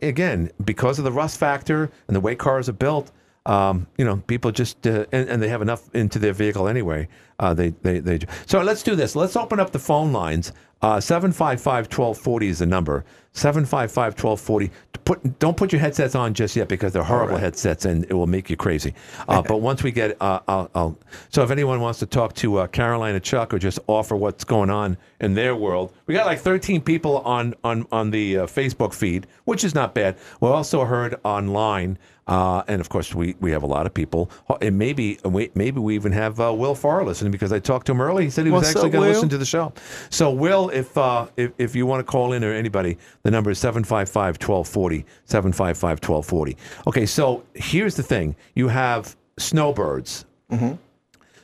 again, because of the rust factor and the way cars are built, um, you know, people just uh, and, and they have enough into their vehicle anyway. Uh, they, they they so let's do this. Let's open up the phone lines. Uh, 755-1240 is the number. 755-1240. Put don't put your headsets on just yet because they're horrible headsets and it will make you crazy. Uh, but once we get, uh, I'll, I'll. So if anyone wants to talk to uh, Caroline or Chuck or just offer what's going on in their world, we got like 13 people on on on the uh, Facebook feed, which is not bad. We're also heard online. Uh, and of course, we, we have a lot of people. And maybe we, maybe we even have uh, Will Farr listening because I talked to him early. He said he was What's actually going to listen to the show. So, Will, if uh, if, if you want to call in or anybody, the number is 755 1240. 755 1240. Okay, so here's the thing you have snowbirds. Mm-hmm.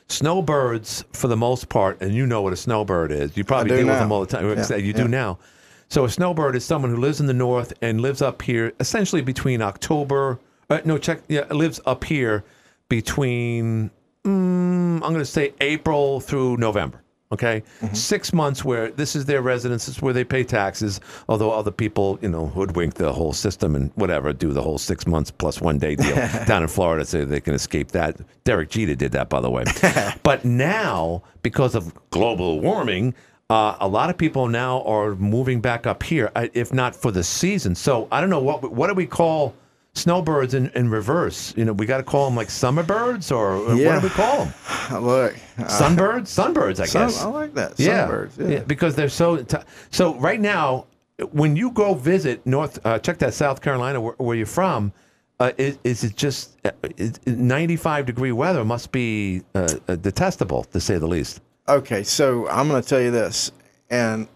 Snowbirds, for the most part, and you know what a snowbird is. You probably deal with them all the time. Yeah, You yeah. do now. So a snowbird is someone who lives in the north and lives up here essentially between October. Uh, no, check. Yeah, lives up here between. Mm, I'm going to say April through November. Okay, Mm-hmm. six months where this is their residence, this is where they pay taxes. Although other people, you know, hoodwink the whole system and whatever, do the whole six months plus one day deal down in Florida, so they can escape that. Derek Jeter did that, by the way. but now, because of global warming, uh, a lot of people now are moving back up here, uh, if not for the season. So I don't know what what do we call snowbirds in, in reverse. You know, we got to call them like summer birds, or, or what do we call them? Look, uh, Sunbirds, sunbirds, I sun- guess. I like that. Yeah. Sunbirds. Yeah. because they're so. T- so right now, when you go visit North, uh, check that South Carolina where, where you're from. Uh, is, is it just uh, is, 95 degree weather must be uh, detestable to say the least. Okay, so I'm going to tell you this, and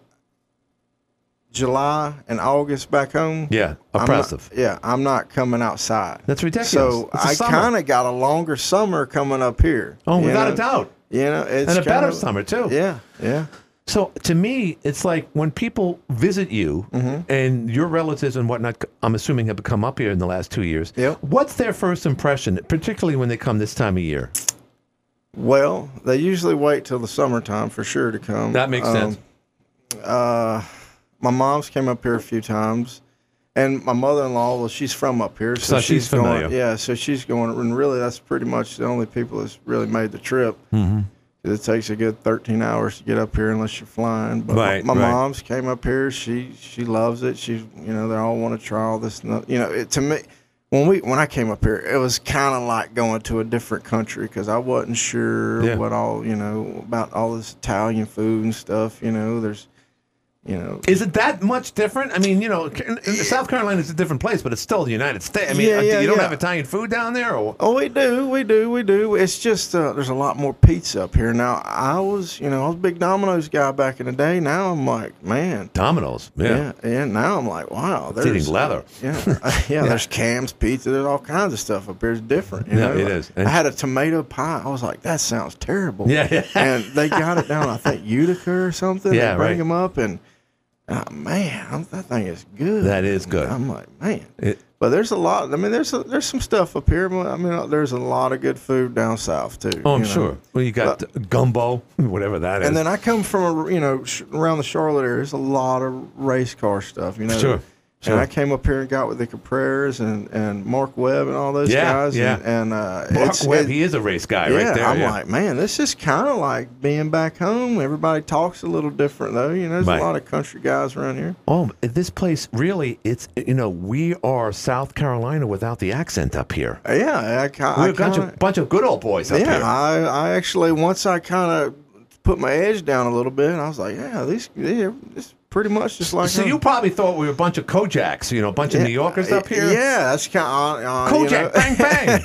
July and August back home. Yeah, I'm not- oppressive. yeah, I'm not coming outside. That's ridiculous. So I kind of got a longer summer coming up here. Oh, without know? a doubt. You know, it's and a better kinda- summer too. Yeah, yeah. So to me, it's like when people visit you Mm-hmm. and your relatives and whatnot. I'm assuming have come up here in the last two years. Yep. What's their first impression, particularly when they come this time of year? Well, they usually wait till the summertime for sure to come. That makes sense. Uh, my mom's came up here a few times, and my mother-in-law, well, she's from up here, so, So she's going. familiar. Yeah, so she's going, and really, that's pretty much the only people that's really made the trip. Mm-hmm. It takes a good 13 hours to get up here unless you're flying. But Right, my, my right. mom's came up here. She she loves it. She's you know they all want to try all this. and. You know, it, to me, when we when I came up here, it was kind of like going to a different country because I wasn't sure Yeah. what all you know about all this Italian food and stuff. You know, there's you know Is it that much different? I mean, you know, South Carolina is a different place, but it's still the United States. I mean, Yeah, uh, yeah, you don't yeah. have Italian food down there, or Oh, we do, we do, we do. It's just uh, there's a lot more pizza up here now. I was, you know, I was a big Domino's guy back in the day. Now I'm like, man, Domino's. Yeah. yeah, yeah. Now I'm like, wow, It's eating there's leather. Yeah, yeah. There's Cam's Pizza. There's all kinds of stuff up here. It's different. You Yeah, know? it is. And- I had a tomato pie. I was like, that sounds terrible. Yeah, yeah. And they got it down. I think Utica or something. Yeah, they bring right. them up and. Oh, man, I'm- that thing is good. That is good. I'm like, man. It- But there's a lot. I mean, there's a, there's some stuff up here. but, I mean, uh, there's a lot of good food down south too. oh, I'm you know. sure. Well, you got gumbo, whatever that is. And then I come from a you know around the Charlotte area. There's a lot of race car stuff. You know. Sure, sure. And I came up here and got with the Capraras and, and Mark Webb and all those Yeah, guys. yeah. And, and uh, Mark Webb, it- he is a race guy yeah, right there. I'm yeah. like, man, this is kind of like being back home. Everybody talks a little different though. You know, there's Right. a lot of country guys around here. Oh, this place really, it's, you know, we are South Carolina without the accent up here. Yeah, I, ki- We're I a bunch of, bunch of good old boys up yeah, here. I, I actually once I kind of put my edge down a little bit, I was like, yeah, these, they're it's pretty much just like so them. you probably thought we were a bunch of Kojaks, you know, a bunch of New Yorkers up here. Yeah, that's kind of uh, you know- Kojak, bang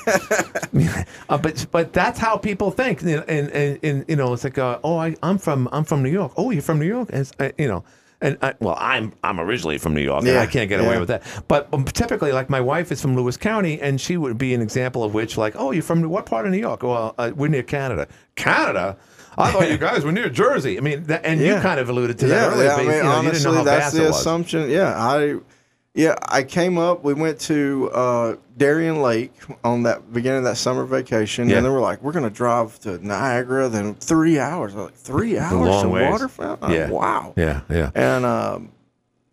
bang. uh, but but that's how people think, and and, and you know, it's like, uh, oh, I, I'm from I'm from New York. Oh, you're from New York, and uh, you know. And I, well, I'm I'm originally from New York, and Yeah, I can't get away with that. But um, typically, like my wife is from Lewis County, and she would be an example of which, like, oh, you're from what part of New York? Well, uh, we're near Canada. Canada. I thought you guys were near Jersey. I mean, that, and you kind of alluded to that yeah, earlier. yeah, but, I mean, you, know, honestly, didn't know how that's the assumption. Yeah, I, yeah, I came up. We went to uh, Darien Lake on that beginning of that summer vacation, Yeah. and we're like, "We're going to drive to Niagara, then three hours." Like, three hours to ways. waterfront? Like, Yeah. wow. Yeah, yeah. And um,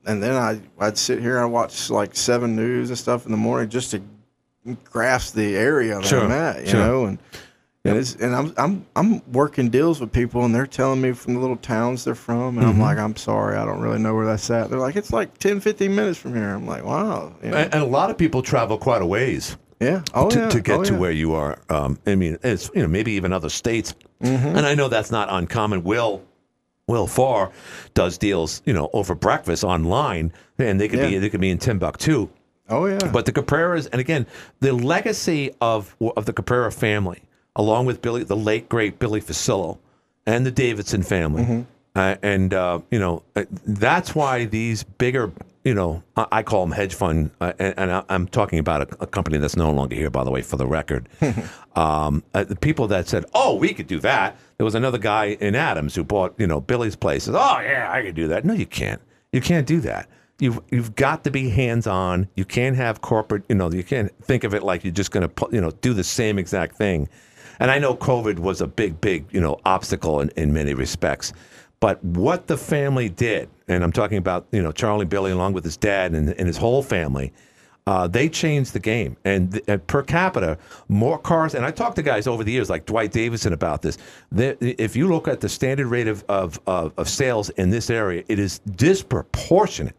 and then I I'd sit here and watch like seven news and stuff in the morning just to grasp the area that Sure, I'm at, you sure. know, and. And, it's, and I'm I'm I'm working deals with people, and they're telling me from the little towns they're from, and Mm-hmm. I'm like, I'm sorry, I don't really know where that's at. They're like, it's like 10, 15 minutes from here. I'm like, wow, you know? And, and a lot of people travel quite a ways. yeah, oh to, yeah, to get oh, to yeah. where you are. Um, I mean, it's you know maybe even other states, Mm-hmm. and I know that's not uncommon. Will Will Farr does deals, you know, over breakfast online, and they could be they could be in Timbuktu. Oh yeah, But the Capraras, and again, the legacy of of the Caprara family, along with Billy, the late great Billy Fuccillo, and the Davidson family, Mm-hmm. uh, and uh, you know uh, that's why these bigger, you know, I, I call them hedge fund, uh, and, and I, I'm talking about a, a company that's no longer here, by the way, for the record. um, uh, the people that said, "Oh, we could do that." There was another guy in Adams who bought, you know, Billy's place. Says, "Oh yeah, I could do that." No, you can't. You can't do that. You've you've got to be hands on. You can't have corporate. You know, you can't think of it like you're just going to you know do the same exact thing. And I know COVID was a big, big you know obstacle in, in many respects. But what the family did, and I'm talking about you know Charlie Billy along with his dad and, and his whole family, uh, they changed the game. And th- per capita, more cars. And I talked to guys over the years, like Dwight Davidson, about this. If you look at the standard rate of, of, of, of sales in this area, it is disproportionate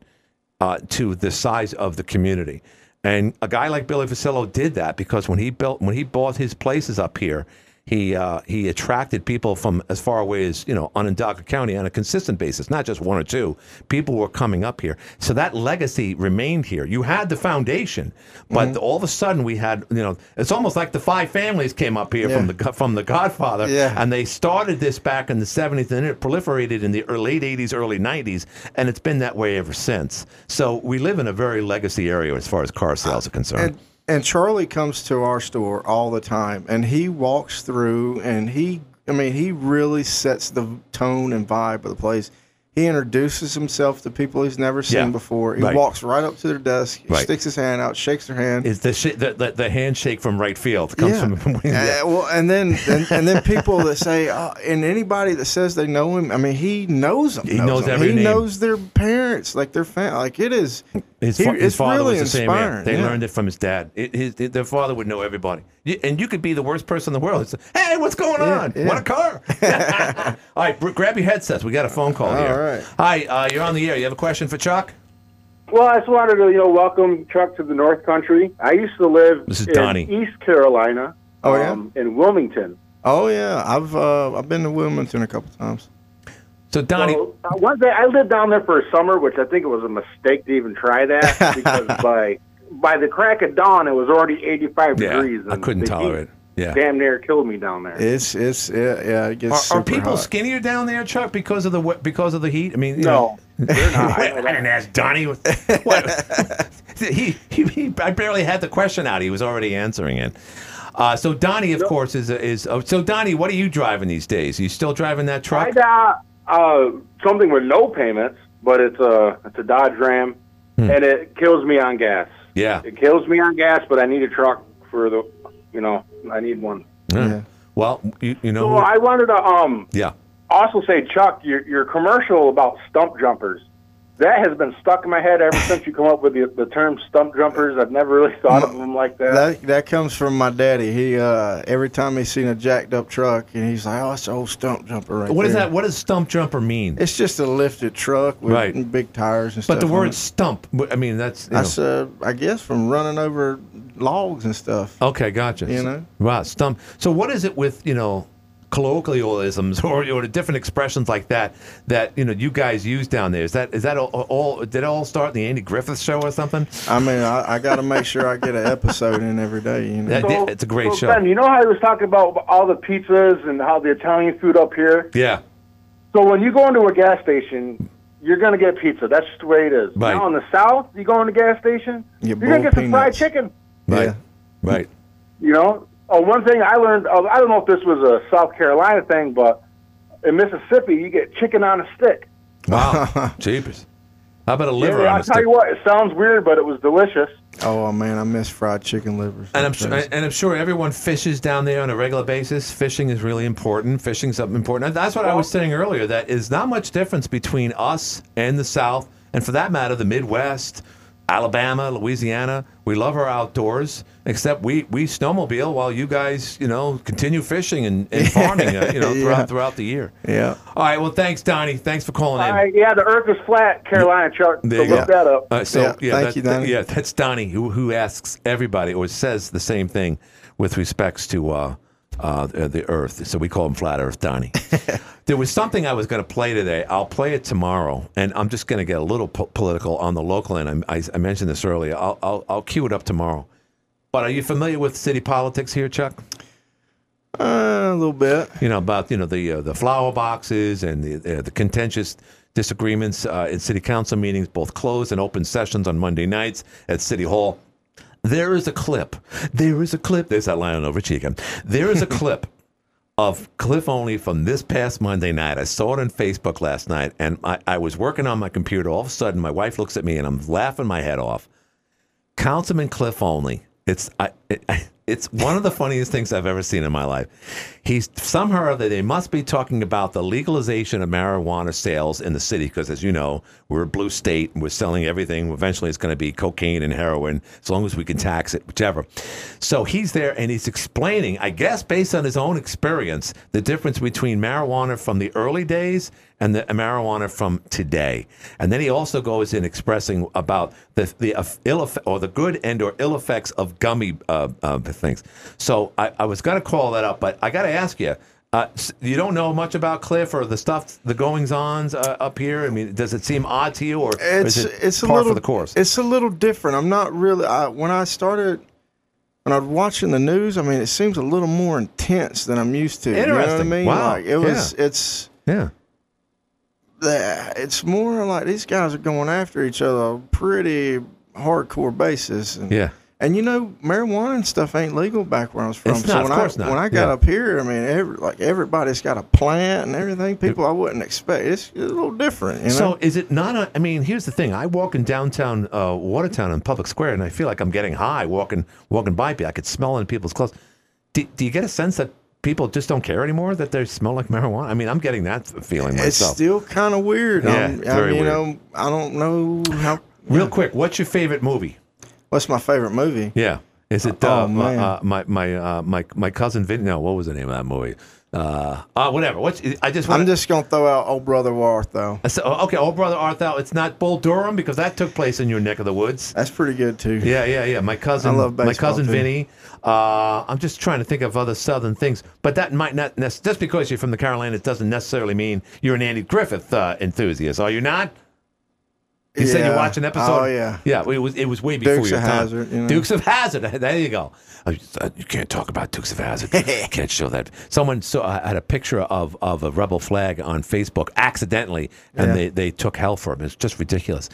uh, to the size of the community. And a guy like Billy Fuccillo did that because when he built when he bought his places up here, he uh, he attracted people from as far away as you know Onondaga County on a consistent basis, not just one or two. People were coming up here, so that legacy remained here. You had the foundation, but Mm-hmm. all of a sudden we had you know it's almost like the five families came up here from the from the Godfather, Yeah. and they started this back in the '70s, and it proliferated in the early, late '80s, early '90s, and it's been that way ever since. So we live in a very legacy area as far as car sales are concerned. And and Charlie comes to our store all the time, and he walks through, and he, I mean, he really sets the tone and vibe of the place. He introduces himself to people he's never seen Yeah. before. He Right. walks right up to their desk, Right. sticks his hand out, shakes their hand. is the, sh- the, the the handshake from right field comes Yeah. from Uh, well, and then and, and then people that say, uh, and anybody that says they know him, I mean, he knows them. He knows them. every He name. knows their parents, like their family. Like it is. His, he- fa- his father really was the same. Yeah. inspiring. They yeah. learned it from his dad. It, his, their father would know everybody, and you could be the worst person in the world. It's, hey, what's going Yeah, on? yeah. Want a car? All right, br- grab your headsets. We got a phone call All here. right. Hi, uh, you're on the air. You have a question for Chuck? Well, I just wanted to, you know, welcome Chuck to the North Country. I used to live This is in Donnie. East Carolina, Oh, yeah? um, in Wilmington. Oh yeah, I've uh, I've been to Wilmington a couple times. So Donnie, So, uh, one day I lived down there for a summer, which I think it was a mistake to even try that because by by the crack of dawn it was already 85 yeah, degrees. I couldn't the heat tolerate. it. Yeah. Damn near killed me down there. It's it's yeah, yeah it gets Are, are people hot. skinnier down there, Chuck, because of the because of the heat? I mean, you No, know- they're not. Wait, I didn't ask Donnie. What, what- he, he, he, I barely had the question out. He was already answering it. Uh, so Donnie, of course, is is. Oh, so Donnie, what are you driving these days? Are you still driving that truck? got uh, something with no payments, but it's a it's a Dodge Ram, Hmm. and it kills me on gas. Yeah. It kills me on gas, but I need a truck for the, you know, I need one. Yeah. Well, you, you know. So I wanted to um yeah. also say, Chuck, your your commercial about stump jumpers. That has been stuck in my head ever since you come up with the, the term stump jumpers. I've never really thought of them like that. That that comes from my daddy. He uh, every time he's seen a jacked up truck, and he's like, "Oh, it's an old stump jumper right What is there." that? What does stump jumper mean? It's just a lifted truck with Right. big tires and stuff. But the on word it. stump. I mean, that's. you That's know. uh, I guess from running over logs and stuff. Okay, gotcha. You know? wow, stump. So, what is it with you know colloquialisms or, or different expressions like that that you know you guys use down there? Is that is that all, all did it all start in the Andy Griffith show or something? I mean, I, I got to make sure I get an episode in every day. You know, That- it's a great so show. Ben, you know how he was talking about all the pizzas and how the Italian food up here? Yeah. So when you go into a gas station, you're going to get pizza. That's just the way it is. Right. Now in the South, you go in the gas station, You you're going to boiled get some fried chicken. Right. Right. You know, oh, one thing I learned, uh, I don't know if this was a South Carolina thing, but in Mississippi, you get chicken on a stick. Wow. Jeepers. How about a liver yeah, on I'll a tell you what, it sounds weird, but it was delicious. Oh man, I miss fried chicken livers. And I'm sure, and I'm sure everyone fishes down there on a regular basis. Fishing is really important. Fishing's something important. And that's what I was saying earlier. That is not much difference between us and the South, and for that matter, the Midwest, Alabama, Louisiana. We love our outdoors, except we we snowmobile while you guys, you know, continue fishing and, and farming, uh, you know, throughout Yeah. throughout the year. Yeah. All right. Well, thanks, Donnie. Thanks for calling in. All right, yeah, the Earth is flat, Carolina chart. There so you look go. that up. Uh, so Yeah, yeah, thank that- you, Donnie. yeah, that's Donnie who who asks everybody or says the same thing with respects to uh, uh, the Earth. So we call him Flat Earth Donnie. there was something I was going to play today. I'll play it tomorrow, and I'm just going to get a little po- political on the local end. I, I, I mentioned this earlier. I'll, I'll I'll cue it up tomorrow. But are you familiar with city politics here, Chuck? Uh, a little bit. you know about you know the uh, the flower boxes and the uh, the contentious disagreements uh, in city council meetings, both closed and open sessions on Monday nights at City Hall. There is a clip. There is a clip. There's that line over Chica. There is a clip of Cliff Olney from this past Monday night. I saw it on Facebook last night, and I, I was working on my computer. All of a sudden, my wife looks at me, and I'm laughing my head off. Councilman Cliff Olney. It's I, it, it's one of the funniest things I've ever seen in my life. He's somehow or other they must be talking about the legalization of marijuana sales in the city because, as you know, we're a blue state and we're selling everything. Eventually, it's going to be cocaine and heroin as long as we can tax it, whichever. So he's there and he's explaining, I guess, based on his own experience, the difference between marijuana from the early days and the marijuana from today. And then he also goes in expressing about the the ill or the good and or ill effects of gummy uh, uh, things. So I, I was going to call that up, but I got to ask you. Uh, you don't know much about Cliff or the stuff, the goings ons uh, up here. I mean, does it seem odd to you, or, or It's is it it's a little the course? It's a little different. I'm not really. I, when I started, when I was watching the news, I mean, it seems a little more intense than I'm used to. You know what I Interesting. mean? Wow. Like it was. It's yeah. It's more like these guys are going after each other pretty hardcore basis. And, Yeah. And you know, marijuana and stuff ain't legal back where I was from. It's so not, of when course I not. when I got Yeah. up here, I mean, every, like everybody's got a plant and everything. People I wouldn't expect. It's, a little different. You know? So is it not? A, I mean, here's the thing. I walk in downtown uh, Watertown in Public Square, and I feel like I'm getting high walking walking by people. I could smell it in people's clothes. Do, do you get a sense that people just don't care anymore that they smell like marijuana? I mean, I'm getting that feeling myself. It's still kind of weird. Yeah, it's I very mean, you weird. know, I don't know how. Real quick, what's your favorite movie? What's my favorite movie? Yeah, is it Oh, uh, man. uh, my my uh, my my cousin Vin? No, what was the name of that movie? Uh, uh whatever. What's I just want I'm just gonna throw out Old Brother though. So, okay, old brother Arthur. It's not Bull Durham because that took place in your neck of the woods. That's pretty good too. Yeah, yeah, yeah. My cousin, I love my cousin too. Vinny. Uh, I'm just trying to think of other Southern things, but that might not just because you're from the Carolinas doesn't necessarily mean you're an Andy Griffith uh, enthusiast. Are you not? You said you Yeah. watched an episode. Oh, yeah. yeah. It was it was way before Dukes your of time. Hazzard, you know. Dukes of Hazzard. There you go. Uh, You can't talk about Dukes of Hazzard. can't show that. Someone saw had a picture of of a rebel flag on Facebook accidentally, and Yeah. they they took hell for him. It's just ridiculous.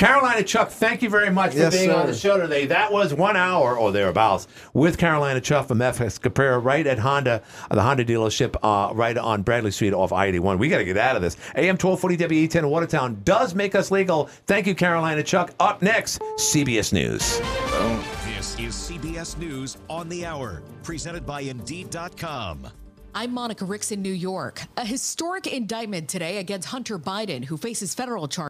Carolina Chuck, thank you very much for Yes, being on the show today. That was one hour or thereabouts with Carolina Chuck from FX Caprara right at Honda, uh, the Honda dealership, uh, right on Bradley Street off I 81. We got to get out of this. AM 1240 WATN Watertown does make us legal. Thank you, Carolina Chuck. Up next, CBS News. This is CBS News on the Hour, presented by Indeed.com. I'm Monica Ricks in New York. A historic indictment today against Hunter Biden, who faces federal charges.